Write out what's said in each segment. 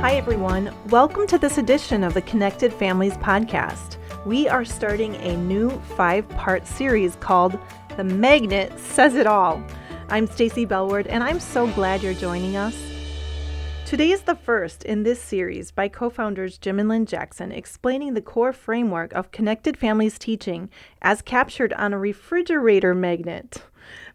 Hi, everyone. Welcome to this edition of the Connected Families Podcast. We are starting a new five part series called The Magnet Says It All. I'm Stacy Bellward, and I'm so glad you're joining us. Today is the first in this series by co founders Jim and Lynne Jackson explaining the core framework of Connected Families teaching as captured on a refrigerator magnet.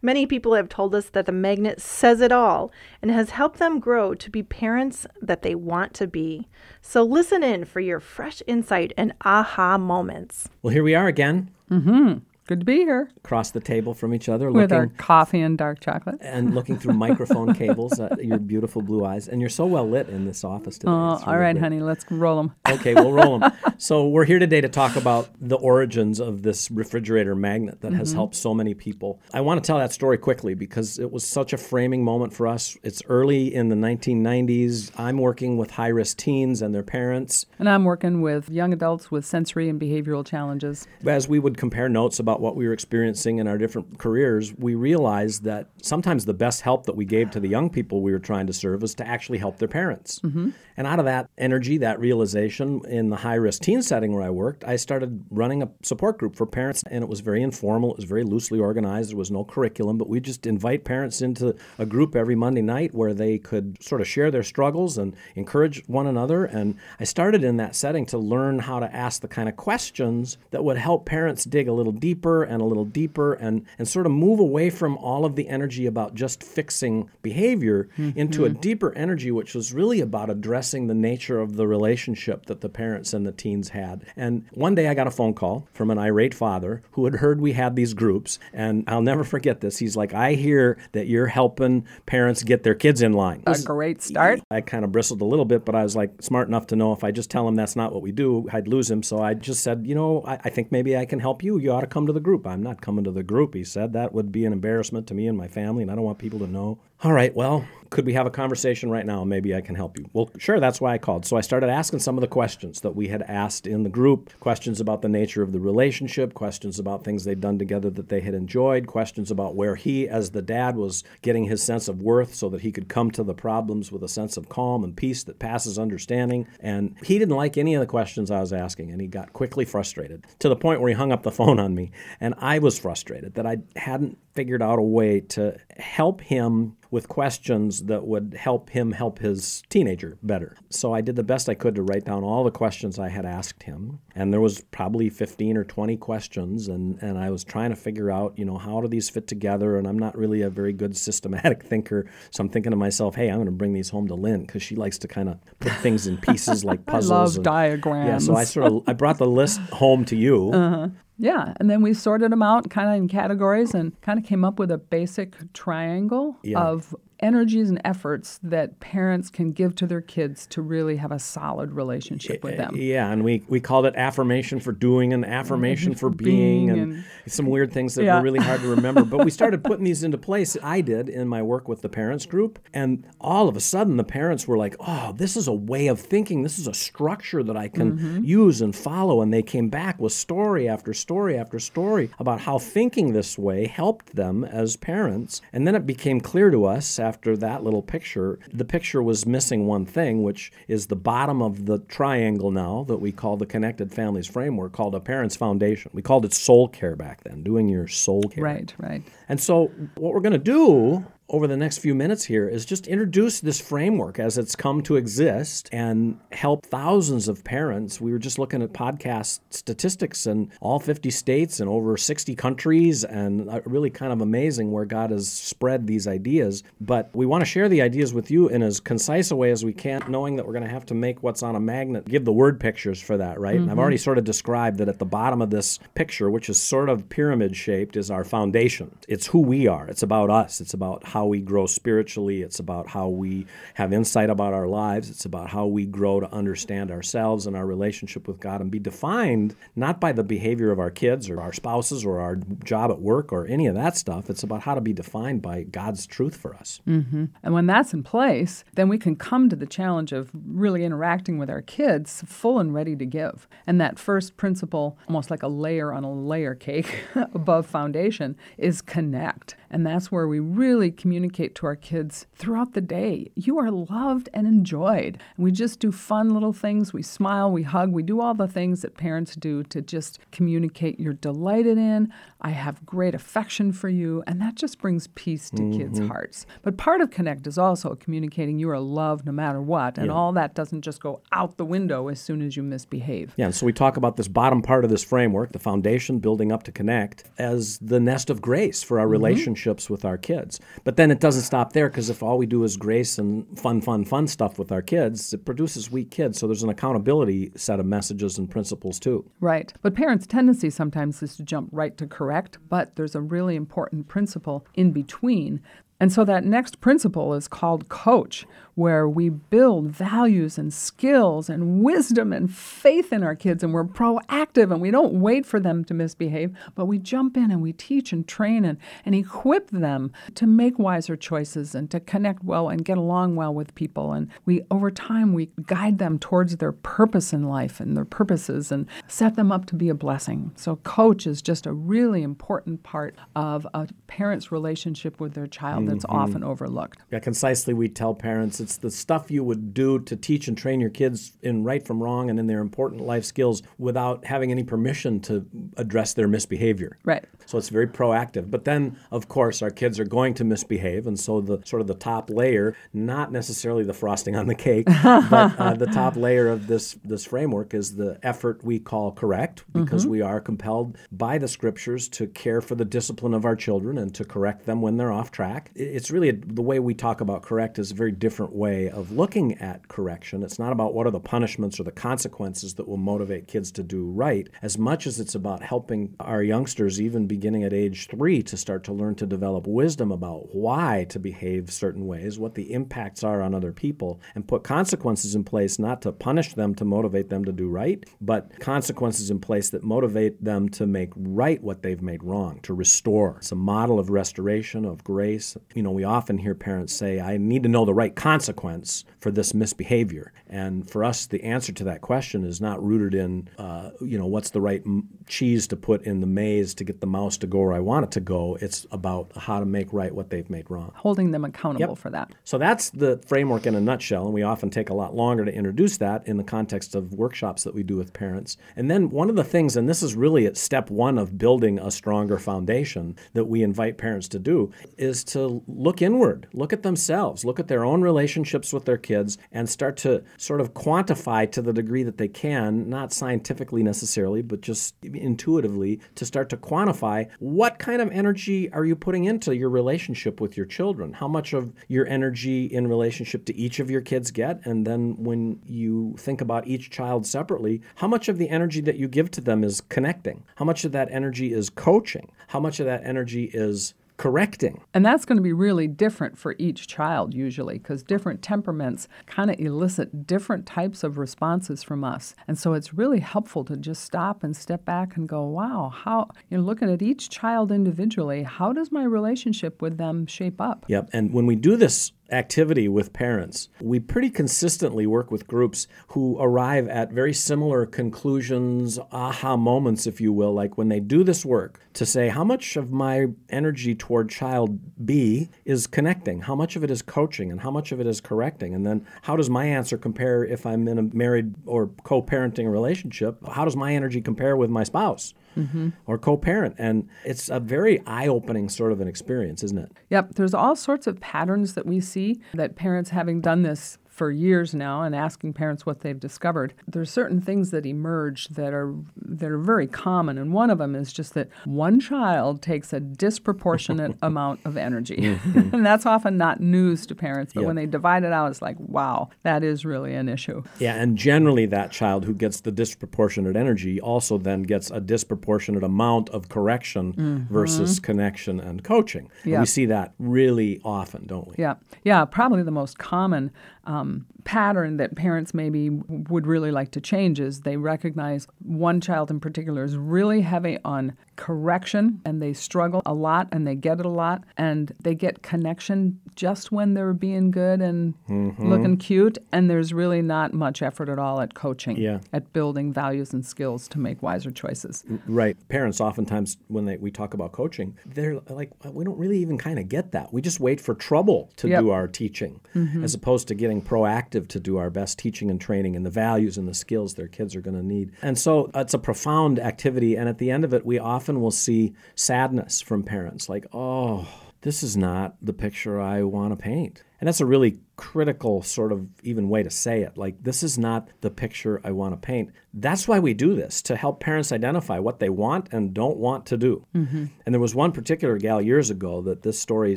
Many people have told us that the magnet says it all and has helped them grow to be parents that they want to be. So listen in for your fresh insight and aha moments. Well, here we are again. Mm-hmm. Good to be here. Across the table from each other, with looking, our coffee and dark chocolate, and looking through microphone cables. Uh, your beautiful blue eyes, and you're so well lit in this office today. Oh, really all right, honey, let's roll them. Okay, we'll roll them. so we're here today to talk about the origins of this refrigerator magnet that mm-hmm. has helped so many people. I want to tell that story quickly because it was such a framing moment for us. It's early in the 1990s. I'm working with high-risk teens and their parents, and I'm working with young adults with sensory and behavioral challenges. As we would compare notes about what we were experiencing in our different careers, we realized that sometimes the best help that we gave to the young people we were trying to serve was to actually help their parents. Mm-hmm. And out of that energy, that realization in the high risk teen setting where I worked, I started running a support group for parents. And it was very informal, it was very loosely organized. There was no curriculum, but we just invite parents into a group every Monday night where they could sort of share their struggles and encourage one another. And I started in that setting to learn how to ask the kind of questions that would help parents dig a little deeper and a little deeper and, and sort of move away from all of the energy about just fixing behavior mm-hmm. into a deeper energy, which was really about addressing the nature of the relationship that the parents and the teens had. And one day I got a phone call from an irate father who had heard we had these groups. And I'll never forget this. He's like, I hear that you're helping parents get their kids in line. A great start. I kind of bristled a little bit, but I was like smart enough to know if I just tell him that's not what we do, I'd lose him. So I just said, you know, I, I think maybe I can help you. You ought to come to the group. I'm not coming to the group, he said. That would be an embarrassment to me and my family, and I don't want people to know. All right, well, could we have a conversation right now? Maybe I can help you. Well, sure, that's why I called. So I started asking some of the questions that we had asked in the group questions about the nature of the relationship, questions about things they'd done together that they had enjoyed, questions about where he, as the dad, was getting his sense of worth so that he could come to the problems with a sense of calm and peace that passes understanding. And he didn't like any of the questions I was asking, and he got quickly frustrated to the point where he hung up the phone on me. And I was frustrated that I hadn't figured out a way to help him with questions that would help him help his teenager better. So I did the best I could to write down all the questions I had asked him. And there was probably 15 or 20 questions and, and I was trying to figure out, you know, how do these fit together? And I'm not really a very good systematic thinker. So I'm thinking to myself, hey, I'm going to bring these home to Lynne because she likes to kind of put things in pieces like puzzles. I love and, diagrams. Yeah, so I sort of I brought the list home to you. Uh-huh. Yeah, and then we sorted them out kind of in categories and kind of came up with a basic triangle yeah. of energies and efforts that parents can give to their kids to really have a solid relationship with them. Yeah, and we, we called it affirmation for doing and affirmation for being, being and, and, some weird things that yeah. were really hard to remember. but we started putting these into place. I did in my work with the parents group, and all of a sudden the parents were like, "Oh, this is a way of thinking. This is a structure that I can mm-hmm. use and follow." And they came back with story after story after story about how thinking this way helped them as parents. And then it became clear to us after that little picture, the picture was missing one thing, which is the bottom of the triangle now that we call the Connected Families Framework, called a Parents Foundation. We called it soul care back then, doing your soul care. Right, right. And so, what we're going to do over the next few minutes here is just introduce this framework as it's come to exist and help thousands of parents. We were just looking at podcast statistics in all 50 states and over 60 countries, and uh, really kind of amazing where God has spread these ideas. But we want to share the ideas with you in as concise a way as we can, knowing that we're going to have to make what's on a magnet, give the word pictures for that, right? Mm-hmm. And I've already sort of described that at the bottom of this picture, which is sort of pyramid shaped, is our foundation. It's who we are, it's about us, it's about how we grow spiritually. It's about how we have insight about our lives. It's about how we grow to understand ourselves and our relationship with God and be defined not by the behavior of our kids or our spouses or our job at work or any of that stuff. It's about how to be defined by God's truth for us. Mm-hmm. And when that's in place, then we can come to the challenge of really interacting with our kids full and ready to give. And that first principle, almost like a layer on a layer cake above foundation, is connect. And that's where we really communicate to our kids throughout the day. You are loved and enjoyed. And we just do fun little things. We smile, we hug, we do all the things that parents do to just communicate you're delighted in. I have great affection for you. And that just brings peace to mm-hmm. kids' hearts. But part of Connect is also communicating you are loved no matter what. And yeah. all that doesn't just go out the window as soon as you misbehave. Yeah, so we talk about this bottom part of this framework, the foundation building up to Connect, as the nest of grace for our mm-hmm. relationships with our kids. But then it doesn't stop there because if all we do is grace and fun, fun, fun stuff with our kids, it produces weak kids. So there's an accountability set of messages and principles too. Right. But parents' tendency sometimes is to jump right to correct, but there's a really important principle in between and so that next principle is called coach, where we build values and skills and wisdom and faith in our kids, and we're proactive and we don't wait for them to misbehave, but we jump in and we teach and train and, and equip them to make wiser choices and to connect well and get along well with people. And we, over time, we guide them towards their purpose in life and their purposes and set them up to be a blessing. So, coach is just a really important part of a parent's relationship with their child that's mm-hmm. often overlooked. Yeah, concisely, we tell parents it's the stuff you would do to teach and train your kids in right from wrong and in their important life skills without having any permission to address their misbehavior. Right. So it's very proactive. But then, of course, our kids are going to misbehave, and so the sort of the top layer, not necessarily the frosting on the cake, but uh, the top layer of this this framework is the effort we call correct, because mm-hmm. we are compelled by the scriptures to care for the discipline of our children and to correct them when they're off track. It's really a, the way we talk about correct is a very different way of looking at correction. It's not about what are the punishments or the consequences that will motivate kids to do right, as much as it's about helping our youngsters even beginning at age three to start to learn to develop wisdom about why to behave certain ways, what the impacts are on other people, and put consequences in place not to punish them to motivate them to do right, but consequences in place that motivate them to make right what they've made wrong, to restore. It's a model of restoration, of grace. You know, we often hear parents say, I need to know the right consequence for this misbehavior. And for us, the answer to that question is not rooted in, uh, you know, what's the right cheese to put in the maze to get the mouse to go where I want it to go. It's about how to make right what they've made wrong. Holding them accountable yep. for that. So that's the framework in a nutshell. And we often take a lot longer to introduce that in the context of workshops that we do with parents. And then one of the things, and this is really at step one of building a stronger foundation that we invite parents to do, is to look inward, look at themselves, look at their own relationships with their kids, and start to sort of quantify to the degree that they can, not scientifically necessarily, but just intuitively, to start to quantify what kind of energy are you putting into your relationship with your children? How much of your energy in relationship to each of your kids get? And then when you think about each child separately, how much of the energy that you give to them is connecting? How much of that energy is coaching? How much of that energy is correcting. And that's going to be really different for each child, usually, because different temperaments kind of elicit different types of responses from us. And so it's really helpful to just stop and step back and go, wow, how, you know, looking at each child individually, how does my relationship with them shape up? Yep. And when we do this activity with parents, we pretty consistently work with groups who arrive at very similar conclusions, aha moments, if you will, like when they do this work to say, how much of my energy toward child B is connecting? How much of it is coaching? And how much of it is correcting? And then how does my answer compare if I'm in a married or co parenting relationship? How does my energy compare with my spouse? Mm-hmm. or co-parent. And it's a very eye-opening sort of an experience isn't it? Yep. There's all sorts of patterns that we see that parents having done this for years now and asking parents what they've discovered, there's certain things that emerge that are that are very common, and one of them is just that one child takes a disproportionate amount of energy, mm-hmm. and that's often not news to parents. But yep. when they divide it out, it's like, wow, that is really an issue. Yeah, and generally that child who gets the disproportionate energy also then gets a disproportionate amount of correction mm-hmm. versus connection and coaching. Yep. And we see that really often, don't we? Yeah, yeah. Probably the most common um, pattern that parents maybe would really like to change is they recognize one child in particular is really heavy on correction and they struggle a lot and they get it a lot and they get connection just when they're being good and mm-hmm. looking cute and there's really not much effort at all at coaching yeah. at building values and skills to make wiser choices right parents oftentimes when they, we talk about coaching they're like we don't really even kind of get that we just wait for trouble to yep. do our teaching mm-hmm. as opposed to getting proactive to do our best teaching and training and the values and the skills their kids are going to need and so it's a profound activity and at the end of it we often will see sadness from parents like, oh, this is not the picture I want to paint. And that's a really critical sort of even way to say it. Like, this is not the picture I want to paint. That's why we do this, to help parents identify what they want and don't want to do. Mm-hmm. And there was one particular gal years ago that this story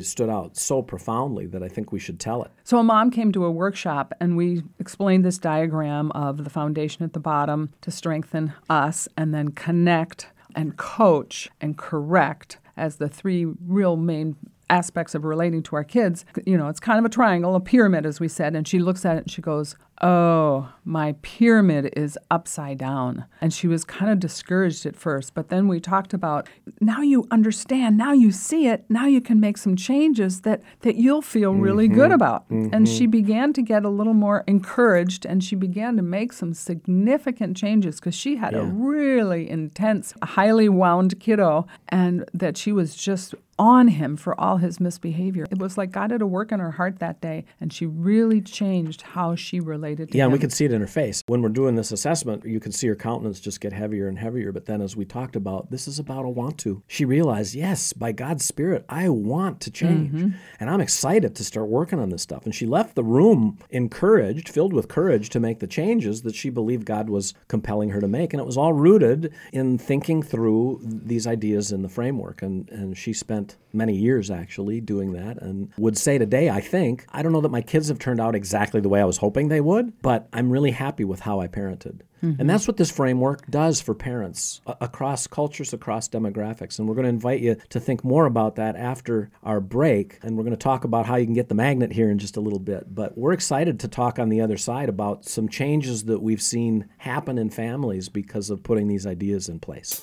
stood out so profoundly that I think we should tell it. So, a mom came to a workshop and we explained this diagram of the foundation at the bottom to strengthen us and then connect and coach and correct as the three real main aspects of relating to our kids. You know, it's kind of a triangle, a pyramid, as we said. And she looks at it and she goes, Oh, my pyramid is upside down. And she was kind of discouraged at first. But then we talked about now you understand, now you see it, now you can make some changes that, that you'll feel really mm-hmm. good about. Mm-hmm. And she began to get a little more encouraged and she began to make some significant changes because she had yeah. a really intense, highly wound kiddo and that she was just on him for all his misbehavior. It was like God had a work in her heart that day, and she really changed how she related to yeah, him. and we could see it in her face. When we're doing this assessment, you can see her countenance just get heavier and heavier. But then, as we talked about, this is about a want to. She realized, yes, by God's Spirit, I want to change. Mm-hmm. And I'm excited to start working on this stuff. And she left the room encouraged, filled with courage to make the changes that she believed God was compelling her to make. And it was all rooted in thinking through these ideas in the framework. And, and she spent spent many years actually doing that and would say today, I think, I don't know that my kids have turned out exactly the way I was hoping they would, but I'm really happy with how I parented. Mm-hmm. And that's what this framework does for parents uh, across cultures, across demographics. And we're going to invite you to think more about that after our break. And we're going to talk about how you can get the magnet here in just a little bit. But we're excited to talk on the other side about some changes that we've seen happen in families because of putting these ideas in place.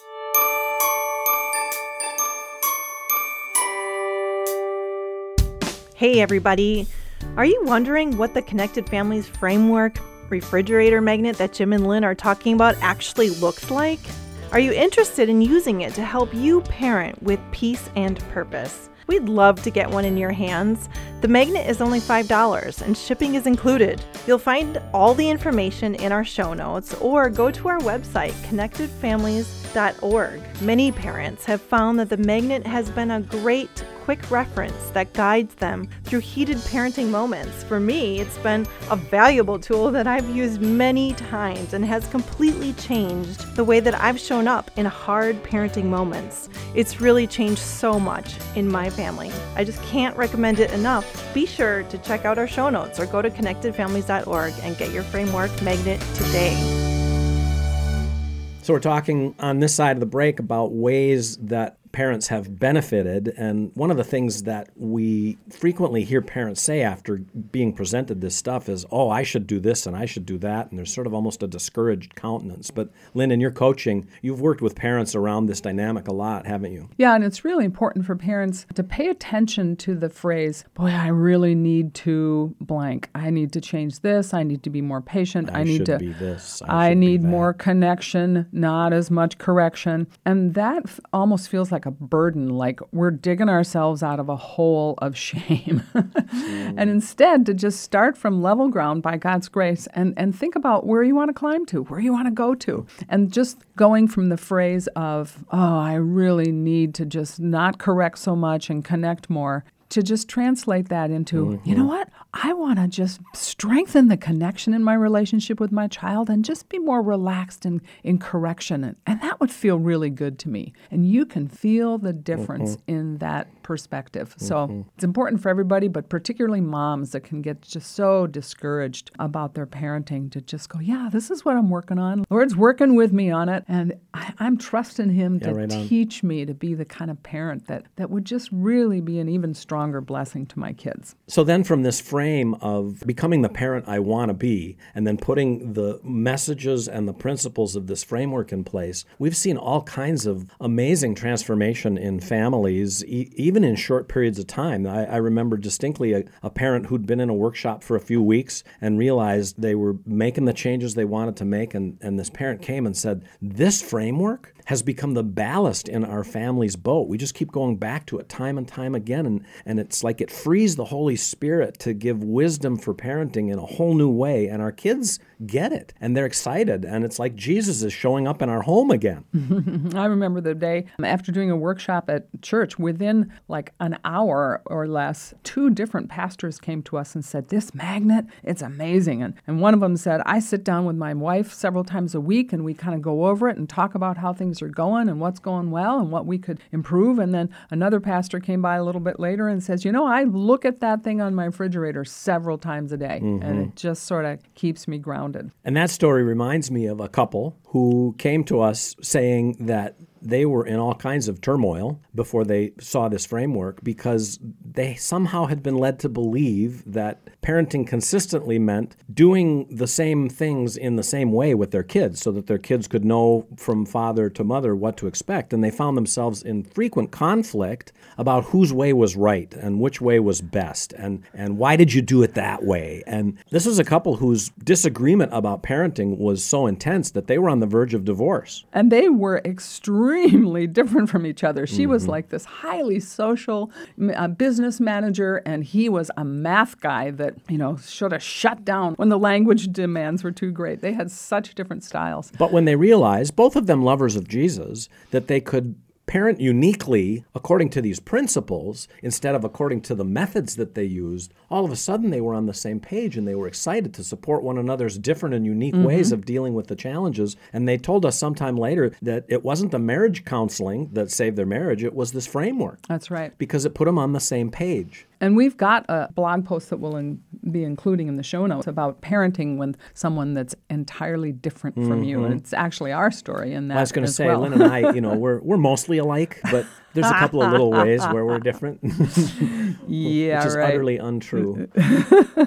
Hey, everybody. Are you wondering what the Connected Families Framework refrigerator magnet that Jim and Lynne are talking about actually looks like? Are you interested in using it to help you parent with peace and purpose? We'd love to get one in your hands. The magnet is only $5 and shipping is included. You'll find all the information in our show notes or go to our website, connectedfamilies.org. Many parents have found that the magnet has been a great quick reference that guides them through heated parenting moments. For me, it's been a valuable tool that I've used many times and has completely changed the way that I've shown up in hard parenting moments. It's really changed so much in my family. I just can't recommend it enough. Be sure to check out our show notes or go to connectedfamilies.org and get your framework magnet today. So, we're talking on this side of the break about ways that parents have benefited. And one of the things that we frequently hear parents say after being presented this stuff is, oh, I should do this and I should do that. And there's sort of almost a discouraged countenance. But Lynne, in your coaching, you've worked with parents around this dynamic a lot, haven't you? Yeah, and it's really important for parents to pay attention to the phrase, boy, I really need to blank. I need to change this. I need to be more patient. I, I need to be this. I, I need more connection, not as much correction. And that almost feels like a burden, like we're digging ourselves out of a hole of shame. mm. And instead, to just start from level ground by God's grace and, and think about where you want to climb to, where you want to go to. And just going from the phrase of, oh, I really need to just not correct so much and connect more, to just translate that into, mm-hmm. you know what? I want to just strengthen the connection in my relationship with my child and just be more relaxed in, in correction. And, and that would feel really good to me. And you can feel the difference mm-hmm. in that perspective. So mm-hmm. it's important for everybody, but particularly moms that can get just so discouraged about their parenting to just go, yeah, this is what I'm working on. Lord's working with me on it, and I, am trusting Him Yeah, to right teach me to be the kind of parent that, that would just really be an even stronger blessing to my kids. So then, from this frame of becoming the parent I want to be, and then putting the messages and the principles of this framework in place, we've seen all kinds of amazing transformation in families, e- even in short periods of time. I, I remember distinctly a, a parent who'd been in a workshop for a few weeks and realized they were making the changes they wanted to make, and, and this parent came and said, This framework has become the ballast in our family's boat. We just keep going back to it time and time again. And, and it's like it frees the Holy Spirit to give wisdom for parenting in a whole new way. And our kids get it and they're excited. And it's like Jesus is showing up in our home again. I remember the day um, after doing a workshop at church, within like an hour or less, two different pastors came to us and said, This magnet, it's amazing. And, and one of them said, I sit down with my wife several times a week and we kind of go over it and talk about how things are going and what's going well and what we could improve. And then another pastor came by a little bit later and says, You know, I look at that thing on my refrigerator several times a day and mm-hmm. it just sort of keeps me grounded. And that story reminds me of a couple who came to us saying that they were in all kinds of turmoil before they saw this framework because they somehow had been led to believe that parenting consistently meant doing the same things in the same way with their kids so that their kids could know from father to mother what to expect. And they found themselves in frequent conflict about whose way was right and which way was best and, and why did you do it that way. And this was a couple whose disagreement about parenting was so intense that they were on the verge of divorce. And they were extremely different from each other. She was like this highly social uh, business manager, and he was a math guy that, you know, should have shut down when the language demands were too great. They had such different styles. But when they realized, both of them lovers of Jesus, that they could parent uniquely according to these principles instead of according to the methods that they used, all of a sudden they were on the same page and they were excited to support one another's different and unique mm-hmm. ways of dealing with the challenges. And they told us sometime later that it wasn't the marriage counseling that saved their marriage, it was this framework That's right. because it put them on the same page. And we've got a blog post that we'll in, be including in the show notes about parenting with someone that's entirely different from you. Mm-hmm. And it's actually our story in that. I was going to say, well. Lynne and I, you know, we're we're mostly alike, but there's a couple of little ways where we're different, yeah, which is right. utterly untrue.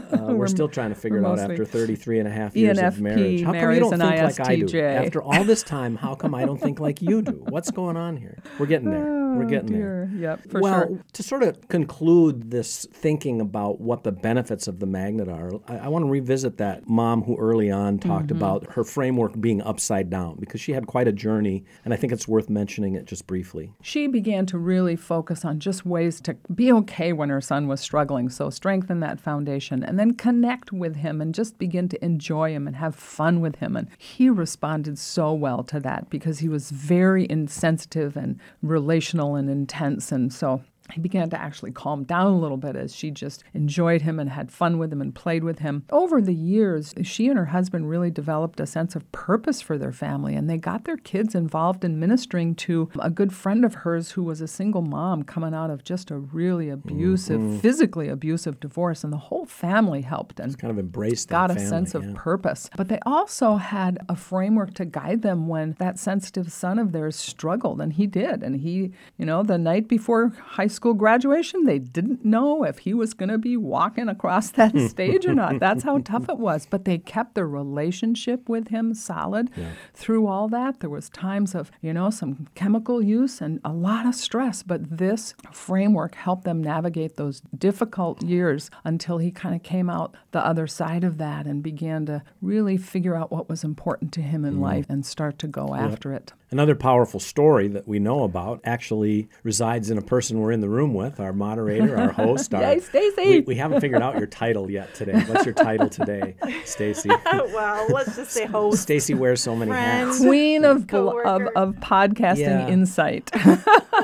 Uh, we're, still trying to figure it out after 33 and a half years of marriage. How come you don't think like I do? After all this time, how come I don't think like you do? What's going on here? We're getting there. We're Oh, getting there. Yep, for well, sure. to sort of conclude this thinking about what the benefits of the magnet are, I, I want to revisit that mom who early on talked Mm-hmm. about her framework being upside down because she had quite a journey, and I think it's worth mentioning it just briefly. She began to really focus on just ways to be okay when her son was struggling. So, strengthen that foundation and then connect with him and just begin to enjoy him and have fun with him. And he responded so well to that because he was very insensitive and relational and intense. And so, he began to actually calm down a little bit as she just enjoyed him and had fun with him and played with him. Over the years, she and her husband really developed a sense of purpose for their family and they got their kids involved in ministering to a good friend of hers who was a single mom coming out of just a really abusive, mm-hmm. physically abusive divorce. And the whole family helped and Kind of embraced got that a family, sense of yeah. purpose. But they also had a framework to guide them when that sensitive son of theirs struggled, and he did. And he, you know, the night before high school graduation, they didn't know if he was going to be walking across that stage or not. That's how tough it was. But they kept their relationship with him solid through all that. There was times of, you know, some chemical use and a lot of stress, but this framework helped them navigate those difficult years until he kind of came out the other side of that and began to really figure out what was important to him in mm. life and start to go after it. Another powerful story that we know about actually resides in a person we're in the room with, our moderator, our host. Our, Yay, Stacy! We, we haven't figured out your title yet today. What's your title today, Stacy? well, let's just say host. Stacy wears so many Friend. hats. Queen of, bl- of, of podcasting Yeah. insight.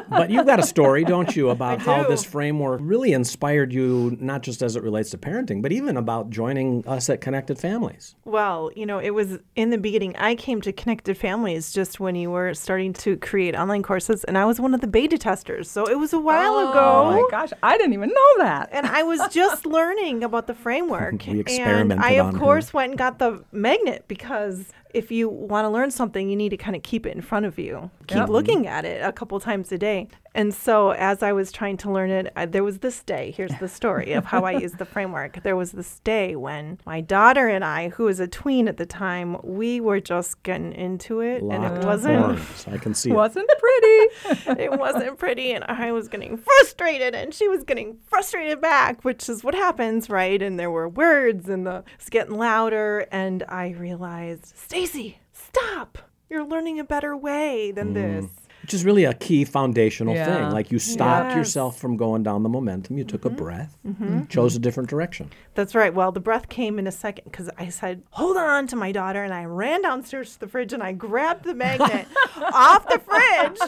But you've got a story, don't you, about how do. this framework really inspired you, not just as it relates to parenting, but even about joining us at Connected Families. Well, you know, it was in the beginning. I came to Connected Families just when you were starting to create online courses, and I was one of the beta testers. So it was a while oh, ago. Oh my gosh, I didn't even know that. And I was just learning about the framework. we and I, of on course, her. went and got the magnet because if you want to learn something, you need to kind of keep it in front of you, keep Yep. looking at it a couple times a day. And so, as I was trying to learn it, I, there was this day. Here's the story of how I used the framework. There was this day when my daughter and I, who was a tween at the time, we were just getting into it, and it wasn't. horns. I can see. Wasn't pretty. it wasn't pretty and I was getting frustrated and she was getting frustrated back, which is what happens, right? And there were words and the it's getting louder and I realized, Stacy, stop. You're learning a better way than mm. this. Which is really a key foundational Yeah. thing. Like you stopped Yes. yourself from going down the momentum. You took a mm-hmm. breath, mm-hmm. chose a different direction. That's right. Well, the breath came in a second because I said, hold on to my daughter. And I ran downstairs to the fridge and I grabbed the magnet off the fridge.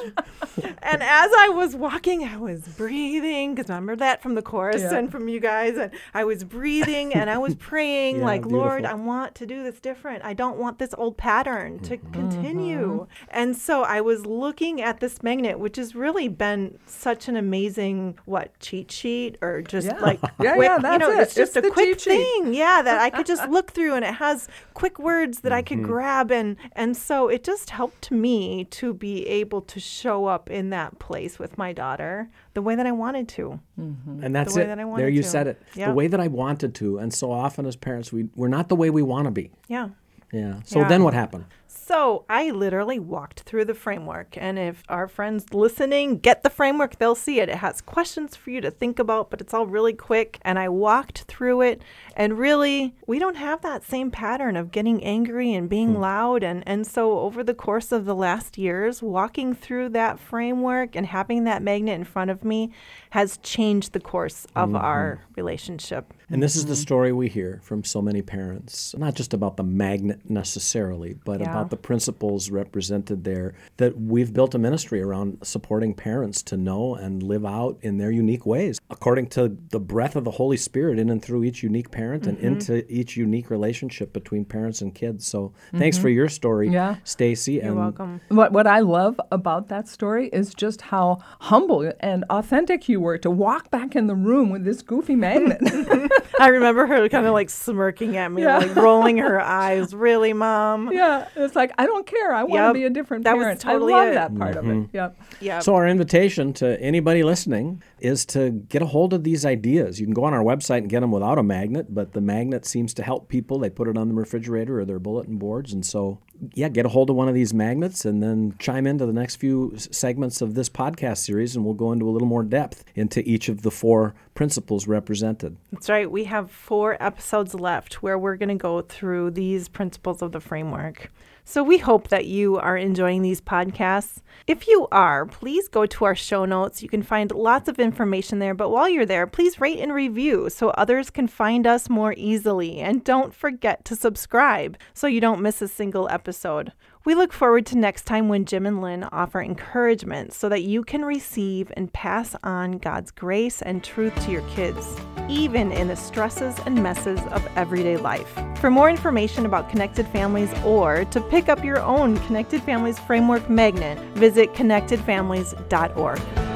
And as I was walking, I was breathing because remember that from the chorus Yeah. and from you guys. And I was breathing and I was praying, Yeah, like, Lord. I want to do this different. I don't want this old pattern to mm-hmm. continue. And so I was looking at this magnet, which has really been such an amazing, what, cheat sheet or just Yeah. like, Yeah, quick, yeah, you know, it. it's just It's a quick cheat sheet. thing yeah that i could just look through and it has quick words that i could mm-hmm. grab and and so it just helped me to be able to show up in that place with my daughter the way that i wanted to mm-hmm. And that's way it. that I there you to. said it. Yeah. The way that I wanted to. And so often as parents, we, we're not the way we want to be. yeah Yeah. So Yeah. then what happened? So I literally walked through the framework. And if our friends listening get the framework, they'll see it. It has questions for you to think about, but it's all really quick. And I walked through it. And really, we don't have that same pattern of getting angry and being loud. And, and so over the course of the last years, walking through that framework and having that magnet in front of me has changed the course of our relationship. And this is the Mm-hmm. story we hear from so many parents, not just about the magnet necessarily, but Yeah. about the principles represented there. That we've built a ministry around supporting parents to know and live out in their unique ways, according to the breath of the Holy Spirit in and through each unique parent and Mm-hmm. into each unique relationship between parents and kids. So thanks for your story, Yeah. Stacy. Mm-hmm. You're and welcome. What what I love about that story is just how humble and authentic you were to walk back in the room with this goofy magnet. I remember her kind of like smirking at me, Yeah. like rolling her eyes. Really, mom? yeah, it's like I don't care. I want to Yep, be a different that was parent. totally I love it. that part of it. Mm-hmm. Yep. Yeah. So, our invitation to anybody listening is to get a hold of these ideas. You can go on our website and get them without a magnet, but the magnet seems to help people. They put it on the refrigerator or their bulletin boards. And so, yeah, get a hold of one of these magnets and then chime into the next few segments of this podcast series, and we'll go into a little more depth into each of the four principles represented. That's right. We have four episodes left where we're going to go through these principles of the framework. So we hope that you are enjoying these podcasts. If you are, please go to our show notes. You can find lots of information there. But while you're there, please rate and review so others can find us more easily. And don't forget to subscribe so you don't miss a single episode. We look forward to next time when Jim and Lynne offer encouragement so that you can receive and pass on God's grace and truth to your kids, even in the stresses and messes of everyday life. For more information about Connected Families or to pick up your own Connected Families Framework magnet, visit connectedfamilies.org.